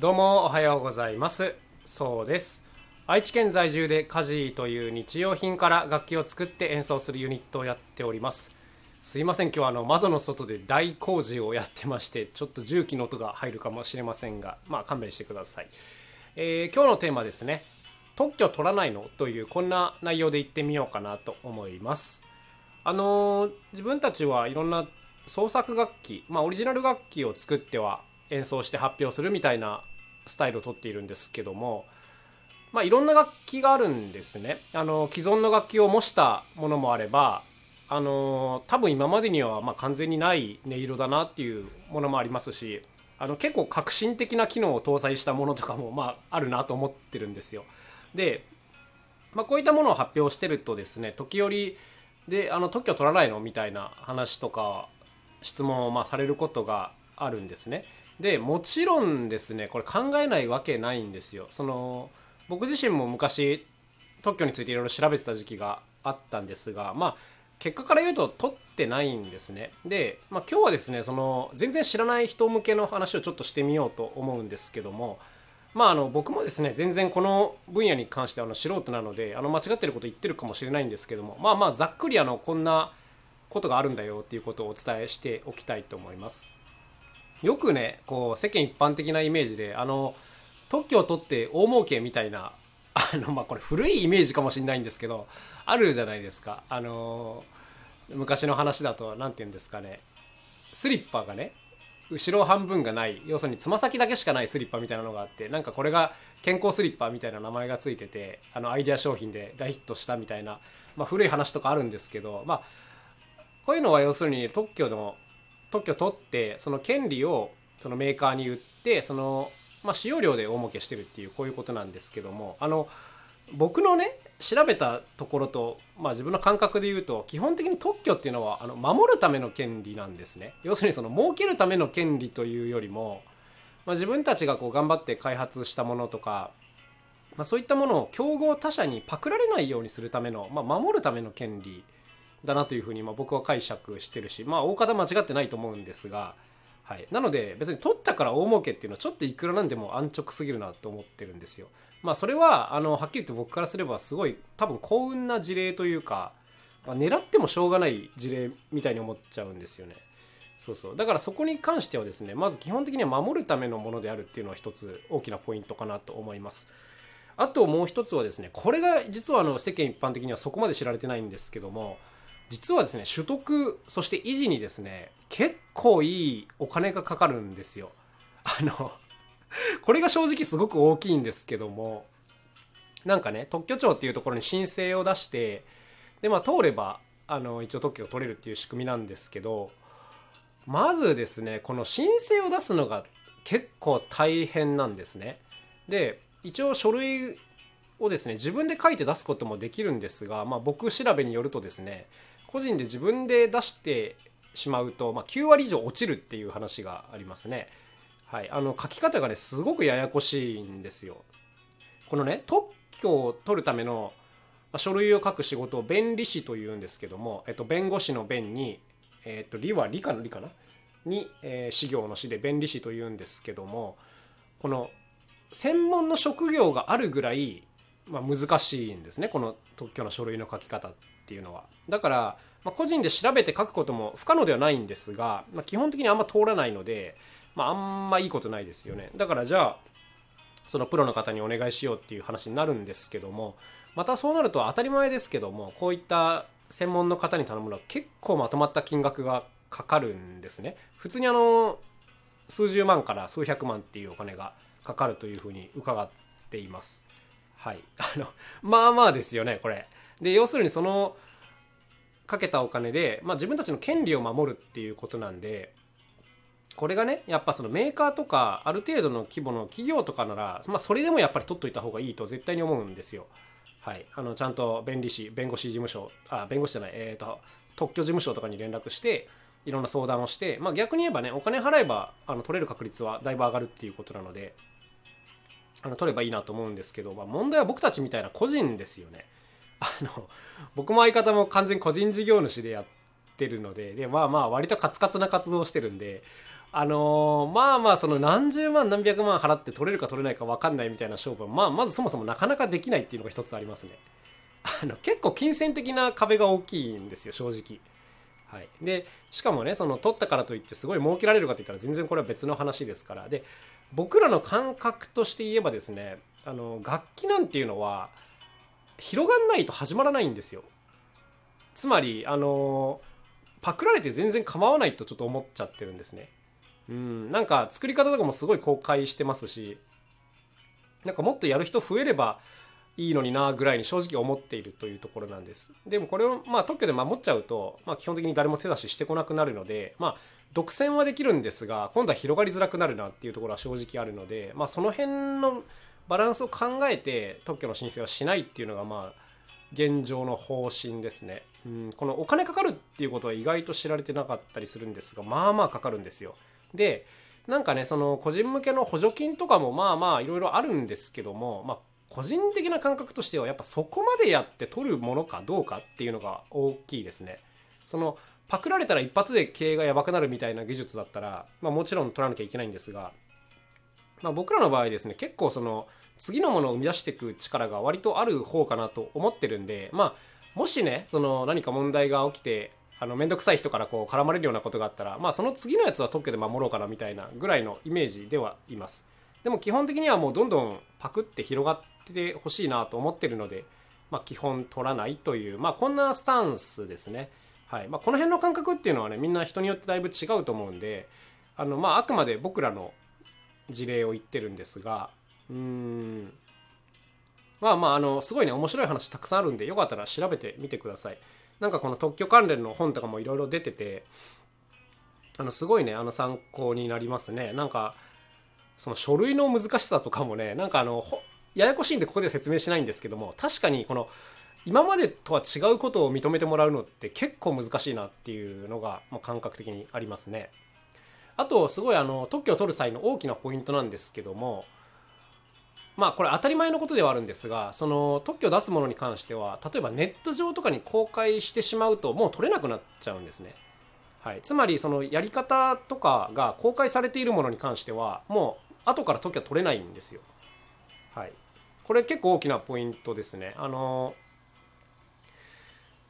どうもおはようございます。そうです。愛知県在住でカジーという日用品から楽器を作って演奏するユニットをやっております。すいません。今日はあの窓の外で大工事をやってましてちょっと重機の音が入るかもしれませんがまあ勘弁してください、えー、今日のテーマですね。特許取らないのというこんな内容で言ってみようかなと思います。あのー、自分たちはいろんな創作楽器、まあ、オリジナル楽器を作っては演奏して発表するみたいなスタイルをとっているんですけども、まあ、いろんな楽器があるんですね。あの既存の楽器を模したものもあればあの多分今までにはま完全にない音色だなっていうものもありますしあの結構革新的な機能を搭載したものとかもまああるなと思ってるんですよ。で、まあ、こういったものを発表してるとですね時折であの特許取らないのみたいな話とか質問をまされることがあるんですね。でもちろんですねこれ考えないわけないんですよその僕自身も昔特許についていろいろ調べてた時期があったんですがまあ結果から言うと取ってないんですねで、まあ、今日はですねその全然知らない人向けの話をちょっとしてみようと思うんですけどもまああの僕もですね全然この分野に関してはあの素人なのであの間違ってること言ってるかもしれないんですけどもまあまあざっくりあのこんなことがあるんだよっていうことをお伝えしておきたいと思います。よくねこう世間一般的なイメージであの特許を取って大儲けみたいなあのまあこれ古いイメージかもしれないんですけどあるじゃないですか。あの昔の話だと何て言うんですかね。スリッパがね後ろ半分がない。要するにつま先だけしかないスリッパみたいなのがあってなんかこれが健康スリッパみたいな名前がついててあのアイデア商品で大ヒットしたみたいな、まあ、古い話とかあるんですけどまあこういうのは要するに特許の特許取ってその権利をそのメーカーに売ってその、まあ、使用料で大儲けしてるっていうこういうことなんですけどもあの僕のね調べたところと、まあ、自分の感覚で言うと基本的に特許っていうのはあの守るための権利なんですね。要するにその儲けるための権利というよりも、まあ、自分たちがこう頑張って開発したものとか、まあ、そういったものを競合他社にパクられないようにするための、まあ、守るための権利だなというふうにま僕は解釈してるしまあ大方間違ってないと思うんですが、はい、なので別に取ったから大儲けっていうのはちょっといくらなんでも安直すぎるなと思ってるんですよ。まあそれはあのはっきり言って僕からすればすごい多分幸運な事例というか、まあ、狙ってもしょうがない事例みたいに思っちゃうんですよね。そうそうだからそこに関してはですねまず基本的には守るためのものであるっていうのは一つ大きなポイントかなと思います。あともう一つはですねこれが実はあの世間一般的にはそこまで知られてないんですけども実はですね取得そして維持にですね結構いいお金がかかるんですよ。あの これが正直すごく大きいんですけどもなんかね特許庁っていうところに申請を出してでまあ通ればあの一応特許が取れるっていう仕組みなんですけどまずですねこの申請を出すのが結構大変なんですね。で一応書類をですね自分で書いて出すこともできるんですが、まあ、僕調べによるとですね個人で自分で出してしまうと、まあ、9割以上落ちるっていう話がありますね。はい、あの書き方がねすごくややこしいんですよ。このね特許を取るための書類を書く仕事を弁理士というんですけども、えっと、弁護士の弁に、えっと、理は理科の理かな？に、えー、士行の士で弁理士というんですけどもこの専門の職業があるぐらい、まあ、難しいんですねこの特許の書類の書き方っていうのは。だから、まあ、個人で調べて書くことも不可能ではないんですが、まあ、基本的にあんま通らないので、まあ、あんまいいことないですよね。だからじゃあそのプロの方にお願いしようっていう話になるんですけどもまたそうなると当たり前ですけどもこういった専門の方に頼むのは結構まとまった金額がかかるんですね。普通にあの数十万から数百万っていうお金がかかるというふうに伺っています。はい。あの、まあまあですよね、これ。で要するにそのかけたお金で、まあ、自分たちの権利を守るっていうことなんでこれがねやっぱそのメーカーとかある程度の規模の企業とかなら、まあ、それでもやっぱり取っといた方がいいと絶対に思うんですよ。はい、あのちゃんと弁理士弁護士事務所あ弁護士じゃないえっ、ー、と特許事務所とかに連絡していろんな相談をして、まあ、逆に言えばねお金払えばあの取れる確率はだいぶ上がるっていうことなのであの取ればいいなと思うんですけど、まあ、問題は僕たちみたいな個人ですよね。あの僕も相方も完全個人事業主でやってるのででまあまあ割とカツカツな活動をしてるんであのーまあまあその何十万何百万払って取れるか取れないか分かんないみたいな勝負は、まあ、まずそもそもなかなかできないっていうのが一つありますね。あの結構金銭的な壁が大きいんですよ正直。はい、でしかもねその取ったからといってすごい儲けられるかって言ったら全然これは別の話ですから。で僕らの感覚として言えばですねあの楽器なんていうのは広がんないと始まらないんですよ。つまりあのパクられて全然構わないとちょっと思っちゃってるんですね。うんなんか作り方とかもすごい公開してますしなんかもっとやる人増えればいいのになぐらいに正直思っているというところなんです。でもこれをまあ特許で守っちゃうと、まあ、基本的に誰も手出ししてこなくなるのでまあ独占はできるんですが今度は広がりづらくなるなっていうところは正直あるので、まあ、その辺のバランスを考えて特許の申請はしないっていうのがまあ現状の方針ですね、うん、このお金かかるっていうことは意外と知られてなかったりするんですがまあまあかかるんですよでなんかねその個人向けの補助金とかもまあまあいろいろあるんですけども、まあ、個人的な感覚としてはやっぱそこまでやって取るものかどうかっていうのが大きいですね。そのパクられたら一発で経営がやばくなるみたいな技術だったら、まあ、もちろん取らなきゃいけないんですが、まあ、僕らの場合ですね結構その次のものを生み出していく力が割とある方かなと思ってるんでまあもしねその何か問題が起きてあの面倒くさい人からこう絡まれるようなことがあったらまあその次のやつは特許で守ろうかなみたいなぐらいのイメージではいます。でも基本的にはもうどんどんパクって広がってほしいなと思ってるので、まあ、基本取らないという、まあ、こんなスタンスですね。はいまあ、この辺の感覚っていうのはねみんな人によってだいぶ違うと思うんであの、まあ、あくまで僕らの事例を言ってるんですがうーんまあまああのすごいね面白い話たくさんあるんでよかったら調べてみてください。なんかこの特許関連の本とかもいろいろ出ててあのすごいねあの参考になりますね。なんかその書類の難しさとかもねなんかあのややこしいんでここで説明しないんですけども確かにこの今までとは違うことを認めてもらうのって結構難しいなっていうのが、まあ、感覚的にありますね。あとすごいあの特許を取る際の大きなポイントなんですけどもまあこれ当たり前のことではあるんですがその特許を出すものに関しては例えばネット上とかに公開してしまうともう取れなくなっちゃうんですね。はい、つまりそのやり方とかが公開されているものに関してはもう後から特許は取れないんですよ。はい、これ結構大きなポイントですね。あの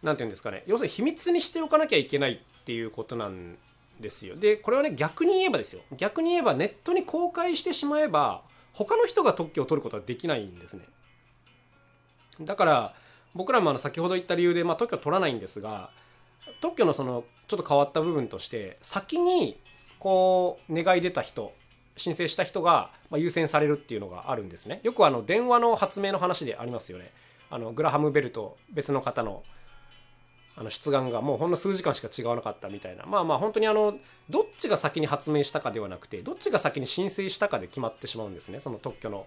何て言うんですかね要するに秘密にしておかなきゃいけないっていうことなんですよ。でこれはね逆に言えばですよ逆に言えばネットに公開してしまえば他の人が特許を取ることはできないんですね。だから僕らもあの先ほど言った理由で、まあ、特許は取らないんですが特許のそのちょっと変わった部分として先にこう願い出た人申請した人が優先されるっていうのがあるんですねよくあの電話の発明の話でありますよねあのグラハム・ベルと別の方のあの出願がもうほんの数時間しか違わなかったみたいなまあまあ本当にあのどっちが先に発明したかではなくてどっちが先に申請したかで決まってしまうんですねその特許の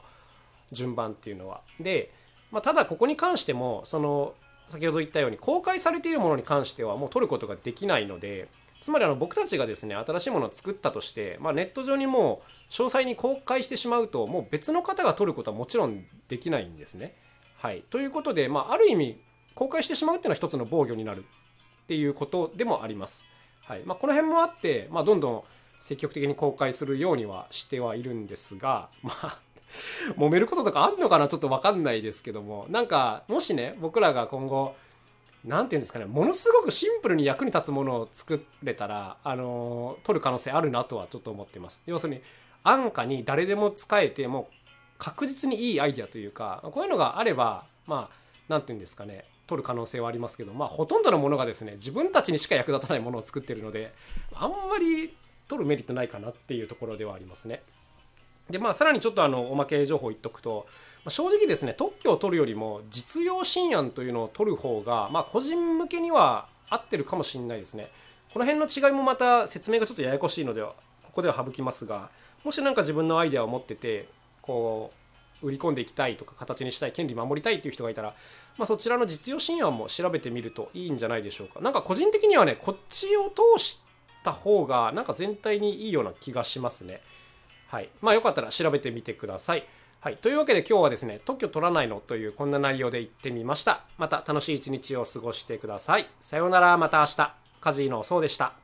順番っていうのは。で、まあ、ただここに関してもその先ほど言ったように公開されているものに関してはもう取ることができないのでつまりあの僕たちがですね新しいものを作ったとして、まあ、ネット上にもう詳細に公開してしまうともう別の方が取ることはもちろんできないんですね。はい、ということで、まあ、ある意味公開してしまうっていうのは一つの防御になるっていうことでもあります。はいまあ、この辺もあって、まあ、どんどん積極的に公開するようにはしてはいるんですが まあ揉めることとかあんのかなちょっと分かんないですけどもなんかもしね僕らが今後何て言うんですかねものすごくシンプルに役に立つものを作れたらあの取る可能性あるなとはちょっと思ってます要するに安価に誰でも使えてもう確実にいいアイデアというかこういうのがあればまあ何て言うんですかね取る可能性はありますけどまあほとんどのものがですね自分たちにしか役立たないものを作ってるのであんまり取るメリットないかなっていうところではありますね。でまあさらにちょっとあのおまけ情報言っとくとま正直ですね特許を取るよりも実用新案というのを取る方が、まあ、個人向けには合ってるかもしれないですね。この辺の違いもまた説明がちょっとややこしいのではここでは省きますがもし何か自分のアイデアを持っててこう売り込んでいきたいとか形にしたい権利守りたいっていう人がいたら、まあ、そちらの実用新案も調べてみるといいんじゃないでしょうか。なんか個人的にはねこっちを通した方がなんか全体にいいような気がしますね。はい。まあよかったら調べてみてください。はい。というわけで今日はですね、特許取らないのというこんな内容で言ってみました。また楽しい一日を過ごしてください。さようなら、また明日。カジーのそうでした。